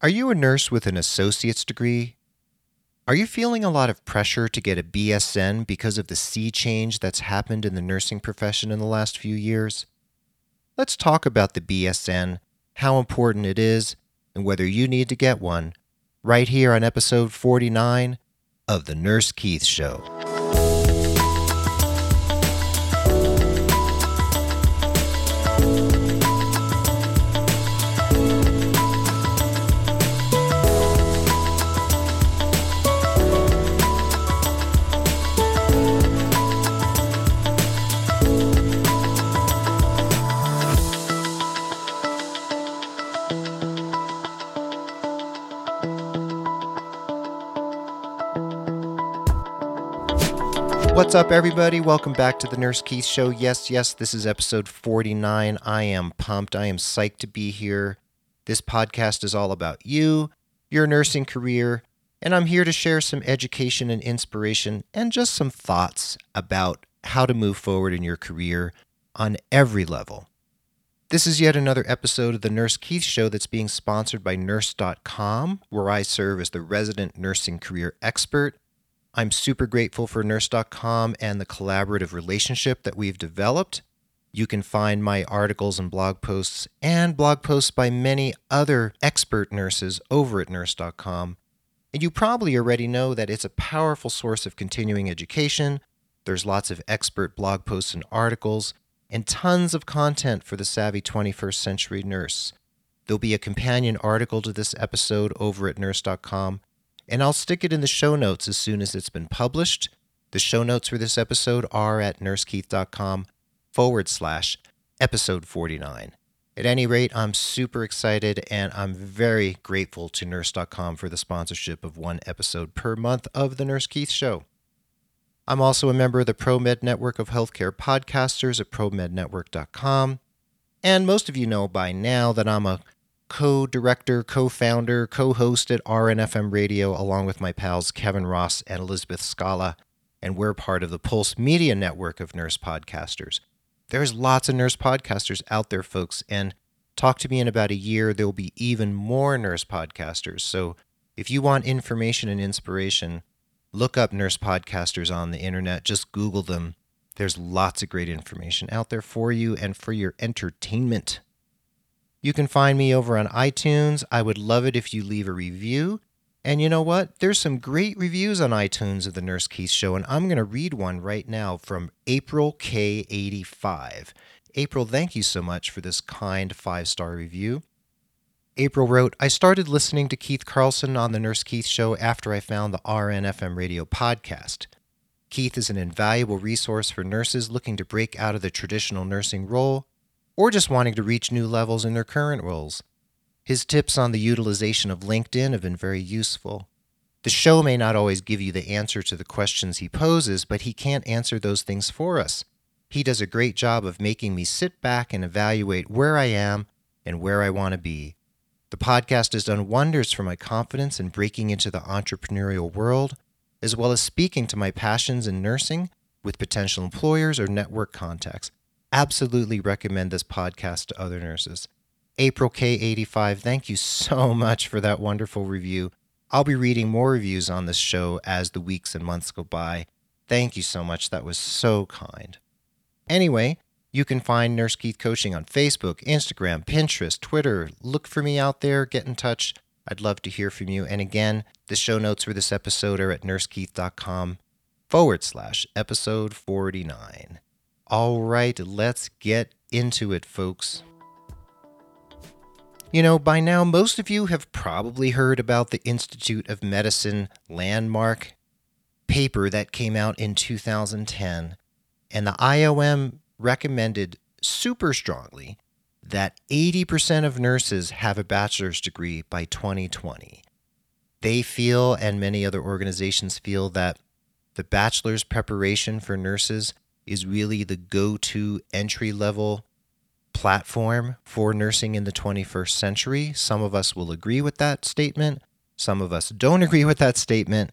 Are you a nurse with an associate's degree? Are you feeling a lot of pressure to get a BSN because of the sea change that's happened in the nursing profession in the last few years? Let's talk about the BSN, how important it is, and whether you need to get one, right here on episode 49 of The Nurse Keith Show. What's up, everybody? Welcome back to the Nurse Keith Show. Yes, yes, this is episode 49. I am pumped. I am psyched to be here. This podcast is all about you, your nursing career, and I'm here to share some education and inspiration and just some thoughts about how to move forward in your career on every level. This is yet another episode of the Nurse Keith Show that's being sponsored by Nurse.com, where I serve as the resident nursing career expert I'm super grateful for Nurse.com and the collaborative relationship that we've developed. You can find my articles and blog posts and blog posts by many other expert nurses over at Nurse.com. And you probably already know that it's a powerful source of continuing education. There's lots of expert blog posts and articles, and tons of content for the savvy 21st century nurse. There'll be a companion article to this episode over at Nurse.com and I'll stick it in the show notes as soon as it's been published. The show notes for this episode are at nursekeith.com forward slash episode 49. At any rate, I'm super excited and I'm very grateful to nurse.com for the sponsorship of one episode per month of The Nurse Keith Show. I'm also a member of the ProMed Network of Healthcare Podcasters at promednetwork.com. And most of you know by now that I'm a co director, co founder, co host at RNFM Radio, along with my pals Kevin Ross and Elizabeth Scala, and we're part of the Pulse Media Network of nurse podcasters. There's lots of nurse podcasters out there, folks, and talk to me in about a year. There will be even more nurse podcasters. So if you want information and inspiration, look up nurse podcasters on the internet. Just Google them. There's lots of great information out there for you and for your entertainment. You can find me over on iTunes. I would love it if you leave a review. And you know what? There's some great reviews on iTunes of the Nurse Keith Show, and I'm going to read one right now from April K85. April, thank you so much for this kind five star review. April wrote, I started listening to Keith Carlson on the Nurse Keith Show after I found the RNFM radio podcast. Keith is an invaluable resource for nurses looking to break out of the traditional nursing role or just wanting to reach new levels in their current roles. His tips on the utilization of LinkedIn have been very useful. The show may not always give you the answer to the questions he poses, but he can't answer those things for us. He does a great job of making me sit back and evaluate where I am and where I want to be. The podcast has done wonders for my confidence in breaking into the entrepreneurial world, as well as speaking to my passions in nursing with potential employers or network contacts absolutely recommend this podcast to other nurses. April K85, thank you so much for that wonderful review. I'll be reading more reviews on this show as the weeks and months go by. Thank you so much. That was so kind. Anyway, you can find Nurse Keith Coaching on Facebook, Instagram, Pinterest, Twitter. Look for me out there, get in touch. I'd love to hear from you. And again, the show notes for this episode are at nursekeith.com forward slash episode 49. All right, let's get into it, folks. You know, by now, most of you have probably heard about the Institute of Medicine landmark paper that came out in 2010, and the IOM recommended super strongly that 80% of nurses have a bachelor's degree by 2020. They feel, and many other organizations feel, that the bachelor's preparation for nurses is really the go to entry level platform for nursing in the 21st century. Some of us will agree with that statement, some of us don't agree with that statement.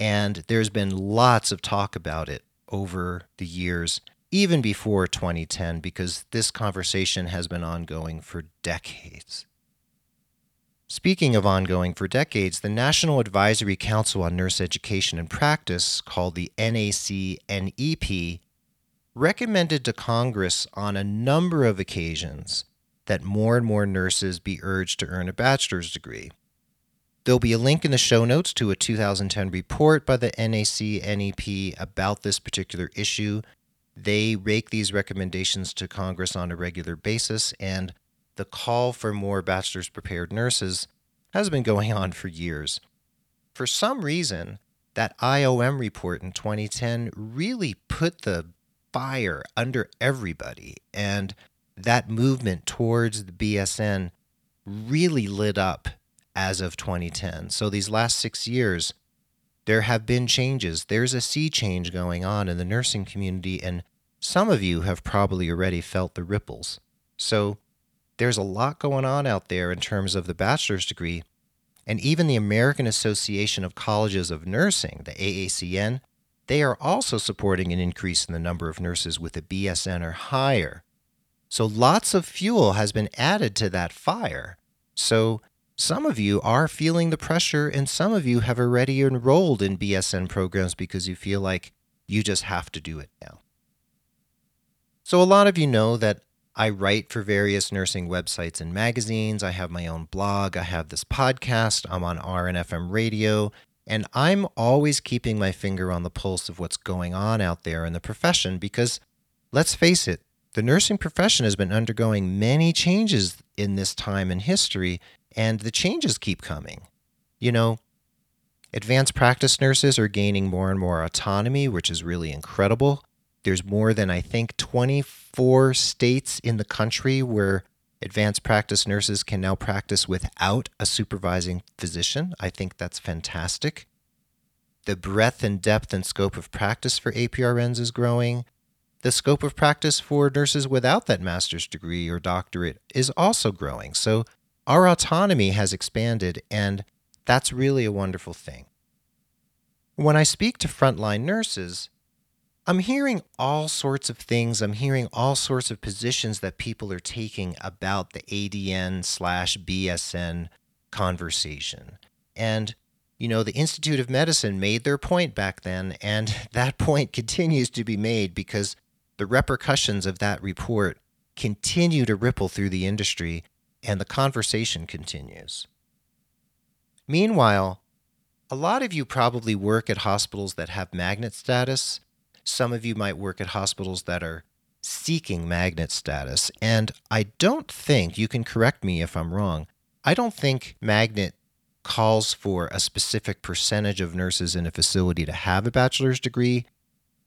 And there's been lots of talk about it over the years, even before 2010, because this conversation has been ongoing for decades. Speaking of ongoing for decades, the National Advisory Council on Nurse Education and Practice, called the NACNEP, recommended to Congress on a number of occasions that more and more nurses be urged to earn a bachelor's degree. There'll be a link in the show notes to a 2010 report by the NACNEP about this particular issue. They rake these recommendations to Congress on a regular basis, and the call for more bachelor's prepared nurses has been going on for years. For some reason, that IOM report in 2010 really put the fire under everybody, and that movement towards the BSN really lit up as of 2010. So these last six years, there have been changes. There's a sea change going on in the nursing community, and some of you have probably already felt the ripples. So there's a lot going on out there in terms of the bachelor's degree. And even the American Association of Colleges of Nursing, the AACN, they are also supporting an increase in the number of nurses with a BSN or higher. So lots of fuel has been added to that fire. So some of you are feeling the pressure, and some of you have already enrolled in BSN programs because you feel like you just have to do it now. So, a lot of you know that I write for various nursing websites and magazines. I have my own blog. I have this podcast. I'm on RNFM radio. And I'm always keeping my finger on the pulse of what's going on out there in the profession because, let's face it, the nursing profession has been undergoing many changes in this time in history, and the changes keep coming. You know, advanced practice nurses are gaining more and more autonomy, which is really incredible. There's more than, I think, 24 states in the country where advanced practice nurses can now practice without a supervising physician. I think that's fantastic. The breadth and depth and scope of practice for APRNs is growing. The scope of practice for nurses without that master's degree or doctorate is also growing. So our autonomy has expanded, and that's really a wonderful thing. When I speak to frontline nurses, I'm hearing all sorts of things. I'm hearing all sorts of positions that people are taking about the ADN slash BSN conversation. And, you know, the Institute of Medicine made their point back then, and that point continues to be made because the repercussions of that report continue to ripple through the industry and the conversation continues. Meanwhile, a lot of you probably work at hospitals that have magnet status. Some of you might work at hospitals that are seeking magnet status. And I don't think, you can correct me if I'm wrong, I don't think magnet calls for a specific percentage of nurses in a facility to have a bachelor's degree.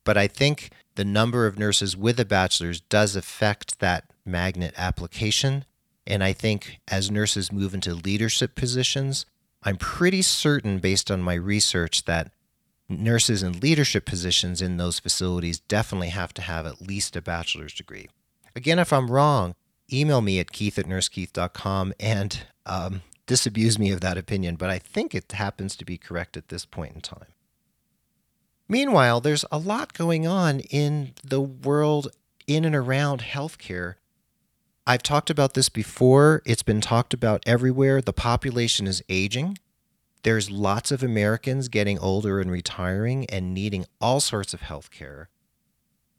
But I think the number of nurses with a bachelor's does affect that magnet application. And I think as nurses move into leadership positions, I'm pretty certain, based on my research, that nurses in leadership positions in those facilities definitely have to have at least a bachelor's degree. Again, if I'm wrong, email me at keith at nursekeith.com and um, disabuse me of that opinion, but I think it happens to be correct at this point in time. Meanwhile, there's a lot going on in the world in and around healthcare I've talked about this before. It's been talked about everywhere. The population is aging. There's lots of Americans getting older and retiring and needing all sorts of health care.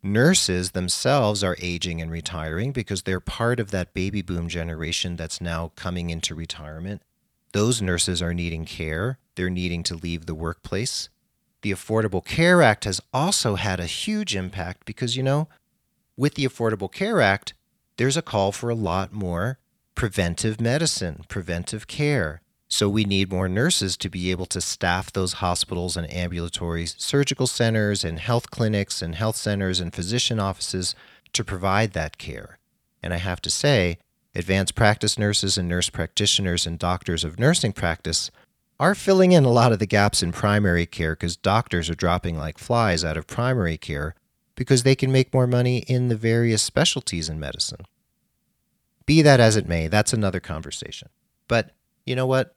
Nurses themselves are aging and retiring because they're part of that baby boom generation that's now coming into retirement. Those nurses are needing care, they're needing to leave the workplace. The Affordable Care Act has also had a huge impact because, you know, with the Affordable Care Act, there's a call for a lot more preventive medicine, preventive care. So we need more nurses to be able to staff those hospitals and ambulatory surgical centers and health clinics and health centers and physician offices to provide that care. And I have to say, advanced practice nurses and nurse practitioners and doctors of nursing practice are filling in a lot of the gaps in primary care because doctors are dropping like flies out of primary care because they can make more money in the various specialties in medicine. Be that as it may, that's another conversation. But you know what?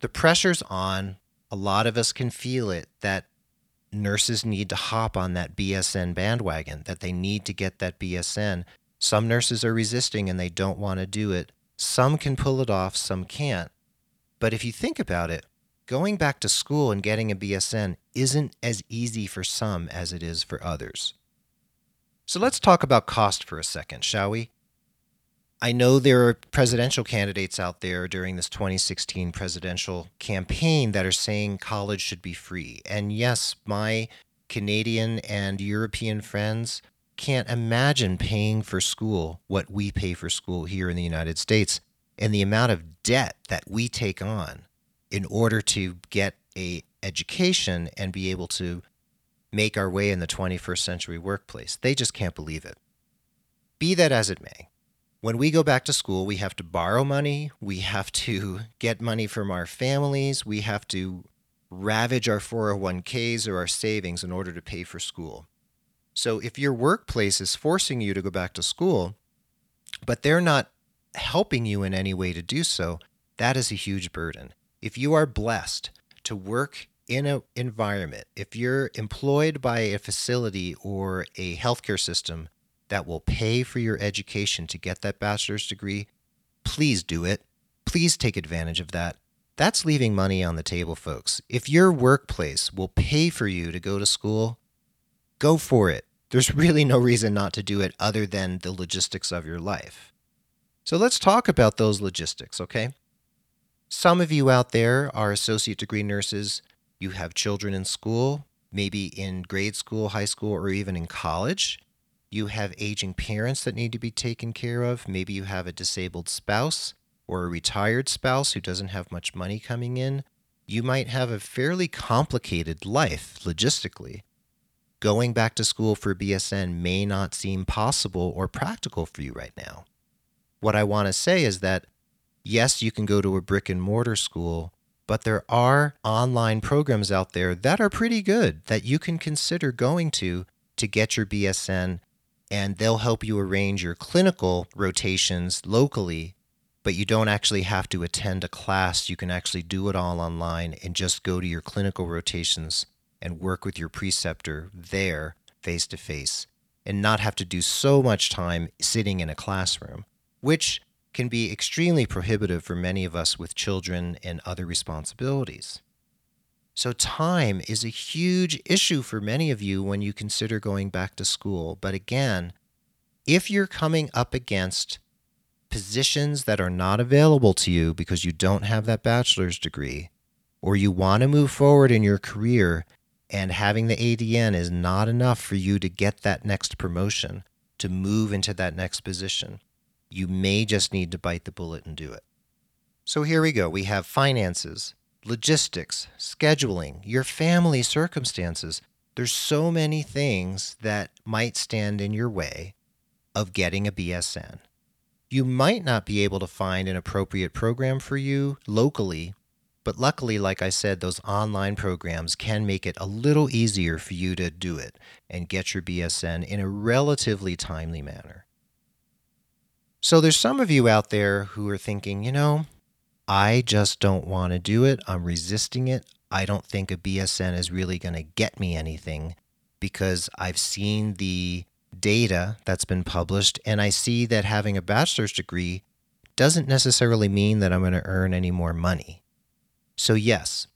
The pressure's on. A lot of us can feel it that nurses need to hop on that BSN bandwagon, that they need to get that BSN. Some nurses are resisting and they don't want to do it. Some can pull it off, some can't. But if you think about it, going back to school and getting a BSN isn't as easy for some as it is for others. So let's talk about cost for a second, shall we? I know there are presidential candidates out there during this 2016 presidential campaign that are saying college should be free. And yes, my Canadian and European friends can't imagine paying for school what we pay for school here in the United States and the amount of debt that we take on in order to get a education and be able to make our way in the 21st century workplace. They just can't believe it. Be that as it may, when we go back to school, we have to borrow money, we have to get money from our families, we have to ravage our 401ks or our savings in order to pay for school. So if your workplace is forcing you to go back to school, but they're not helping you in any way to do so, that is a huge burden. If you are blessed to work in an environment, if you're employed by a facility or a healthcare system that will pay for your education to get that bachelor's degree, please do it. Please take advantage of that. That's leaving money on the table, folks. If your workplace will pay for you to go to school, go for it. There's really no reason not to do it other than the logistics of your life. So let's talk about those logistics, okay? Some of you out there are associate degree nurses. You have children in school, maybe in grade school, high school, or even in college. You have aging parents that need to be taken care of. Maybe you have a disabled spouse or a retired spouse who doesn't have much money coming in. You might have a fairly complicated life logistically. Going back to school for BSN may not seem possible or practical for you right now. What I want to say is that yes, you can go to a brick and mortar school, but there are online programs out there that are pretty good that you can consider going to to get your BSN and they'll help you arrange your clinical rotations locally, but you don't actually have to attend a class. You can actually do it all online and just go to your clinical rotations and work with your preceptor there face to face and not have to do so much time sitting in a classroom, which can be extremely prohibitive for many of us with children and other responsibilities. So, time is a huge issue for many of you when you consider going back to school. But again, if you're coming up against positions that are not available to you because you don't have that bachelor's degree, or you want to move forward in your career and having the ADN is not enough for you to get that next promotion, to move into that next position, you may just need to bite the bullet and do it. So here we go. We have finances, logistics, scheduling, your family circumstances. There's so many things that might stand in your way of getting a BSN. You might not be able to find an appropriate program for you locally, but luckily, like I said, those online programs can make it a little easier for you to do it and get your BSN in a relatively timely manner. So there's some of you out there who are thinking, you know, I just don't want to do it. I'm resisting it. I don't think a BSN is really going to get me anything because I've seen the data that's been published and I see that having a bachelor's degree doesn't necessarily mean that I'm going to earn any more money. So, yes,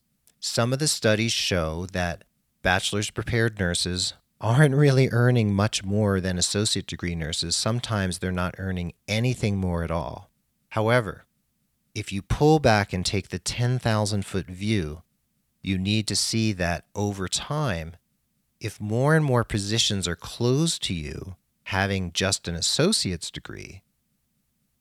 some of the studies show that bachelor's prepared nurses aren't really earning much more than associate degree nurses. Sometimes they're not earning anything more at all. However, if you pull back and take the 10,000 foot view, you need to see that over time, if more and more positions are closed to you having just an associate's degree,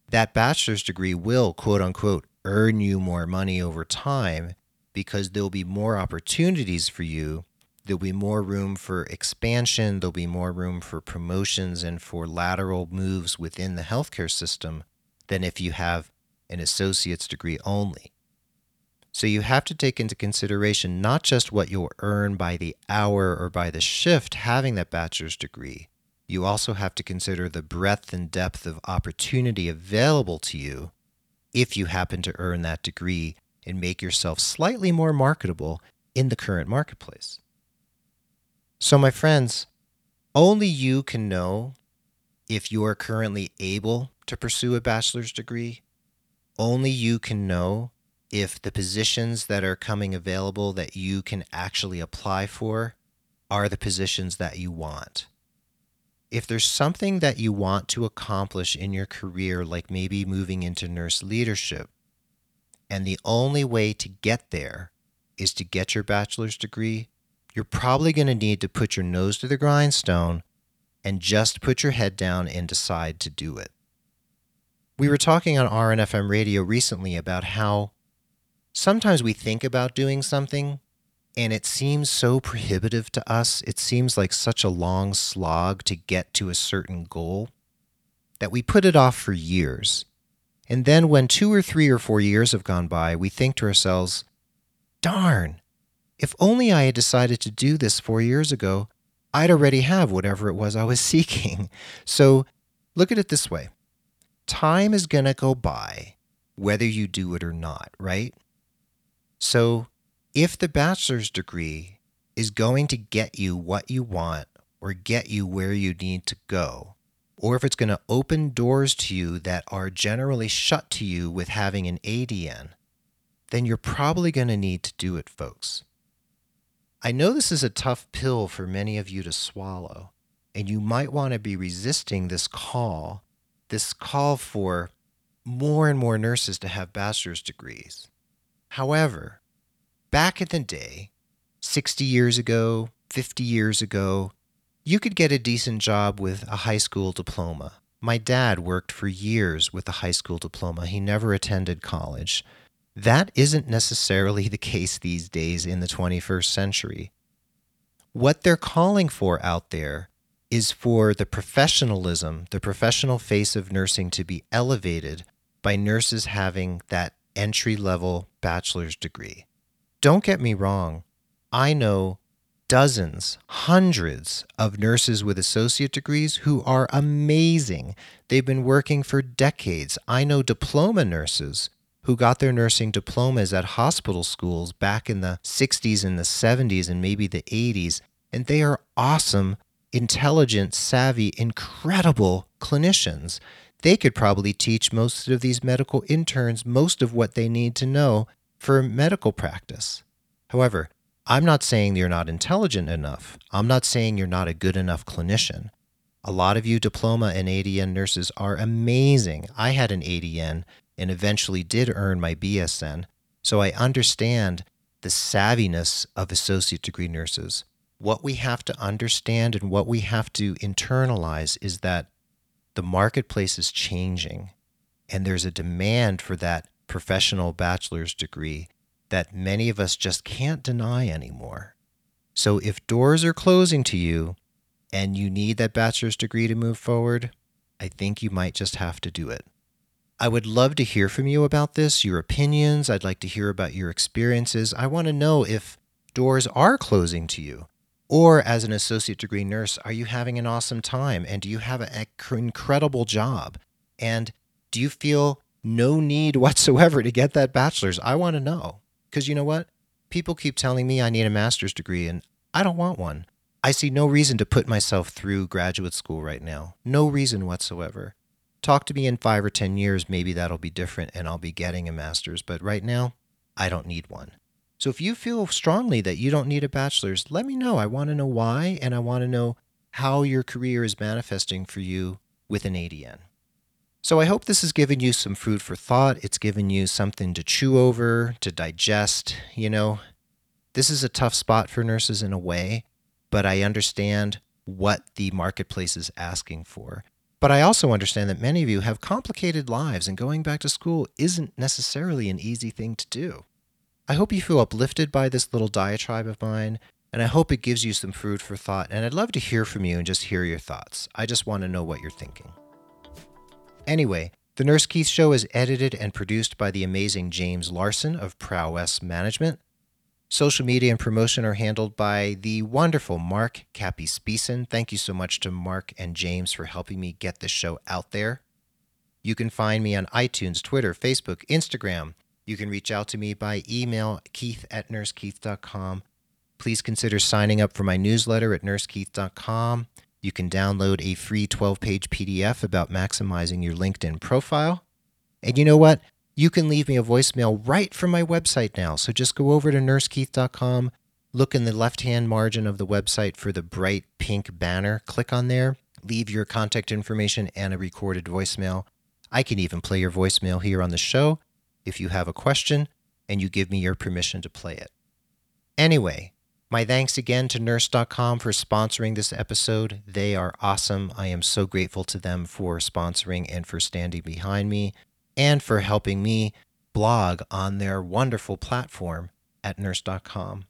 that bachelor's degree will, quote unquote, earn you more money over time because there'll be more opportunities for you. There'll be more room for expansion. There'll be more room for promotions and for lateral moves within the healthcare system than if you have an associate's degree only. So you have to take into consideration not just what you'll earn by the hour or by the shift having that bachelor's degree, you also have to consider the breadth and depth of opportunity available to you if you happen to earn that degree and make yourself slightly more marketable in the current marketplace. So, my friends, only you can know if you are currently able to pursue a bachelor's degree only you can know if the positions that are coming available that you can actually apply for are the positions that you want. If there's something that you want to accomplish in your career, like maybe moving into nurse leadership, and the only way to get there is to get your bachelor's degree, you're probably going to need to put your nose to the grindstone and just put your head down and decide to do it. We were talking on RNFM radio recently about how sometimes we think about doing something and it seems so prohibitive to us. It seems like such a long slog to get to a certain goal that we put it off for years. And then when two or three or four years have gone by, we think to ourselves, darn, if only I had decided to do this four years ago, I'd already have whatever it was I was seeking. So look at it this way time is going to go by whether you do it or not, right? So if the bachelor's degree is going to get you what you want or get you where you need to go, or if it's going to open doors to you that are generally shut to you with having an ADN, then you're probably going to need to do it, folks. I know this is a tough pill for many of you to swallow, and you might want to be resisting this call, this call for more and more nurses to have bachelor's degrees. However, back in the day, 60 years ago, 50 years ago, you could get a decent job with a high school diploma. My dad worked for years with a high school diploma. He never attended college. That isn't necessarily the case these days in the 21st century. What they're calling for out there is for the professionalism, the professional face of nursing to be elevated by nurses having that entry level bachelor's degree. Don't get me wrong. I know dozens, hundreds of nurses with associate degrees who are amazing. They've been working for decades. I know diploma nurses who got their nursing diplomas at hospital schools back in the 60s and the 70s and maybe the 80s, and they are awesome, intelligent, savvy, incredible clinicians. They could probably teach most of these medical interns most of what they need to know for medical practice. However, I'm not saying you're not intelligent enough. I'm not saying you're not a good enough clinician. A lot of you diploma and ADN nurses are amazing. I had an ADN and eventually did earn my BSN, so I understand the savviness of associate degree nurses. What we have to understand and what we have to internalize is that the marketplace is changing and there's a demand for that professional bachelor's degree that many of us just can't deny anymore. So if doors are closing to you and you need that bachelor's degree to move forward, I think you might just have to do it. I would love to hear from you about this, your opinions. I'd like to hear about your experiences. I want to know if doors are closing to you. Or as an associate degree nurse, are you having an awesome time? And do you have an incredible job? And do you feel no need whatsoever to get that bachelor's. I want to know. Because you know what? People keep telling me I need a master's degree, and I don't want one. I see no reason to put myself through graduate school right now. No reason whatsoever. Talk to me in five or 10 years, maybe that'll be different and I'll be getting a master's. But right now, I don't need one. So if you feel strongly that you don't need a bachelor's, let me know. I want to know why, and I want to know how your career is manifesting for you with an ADN. So I hope this has given you some food for thought. It's given you something to chew over, to digest. You know, this is a tough spot for nurses in a way, but I understand what the marketplace is asking for. But I also understand that many of you have complicated lives, and going back to school isn't necessarily an easy thing to do. I hope you feel uplifted by this little diatribe of mine, and I hope it gives you some food for thought. And I'd love to hear from you and just hear your thoughts. I just want to know what you're thinking. Anyway, the Nurse Keith Show is edited and produced by the amazing James Larson of Prowess Management. Social media and promotion are handled by the wonderful Mark Cappy Speeson. Thank you so much to Mark and James for helping me get this show out there. You can find me on iTunes, Twitter, Facebook, Instagram. You can reach out to me by email, keith at nursekeith.com. Please consider signing up for my newsletter at nursekeith.com. You can download a free 12 page PDF about maximizing your LinkedIn profile. And you know what? You can leave me a voicemail right from my website now. So just go over to nursekeith.com, look in the left hand margin of the website for the bright pink banner, click on there, leave your contact information and a recorded voicemail. I can even play your voicemail here on the show if you have a question and you give me your permission to play it. Anyway, my thanks again to nurse.com for sponsoring this episode. They are awesome. I am so grateful to them for sponsoring and for standing behind me and for helping me blog on their wonderful platform at nurse.com.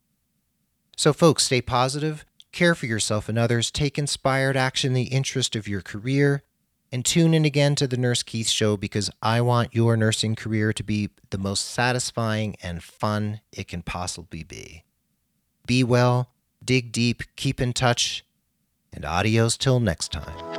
So, folks, stay positive, care for yourself and others, take inspired action in the interest of your career, and tune in again to the Nurse Keith Show because I want your nursing career to be the most satisfying and fun it can possibly be. Be well, dig deep, keep in touch, and adios till next time.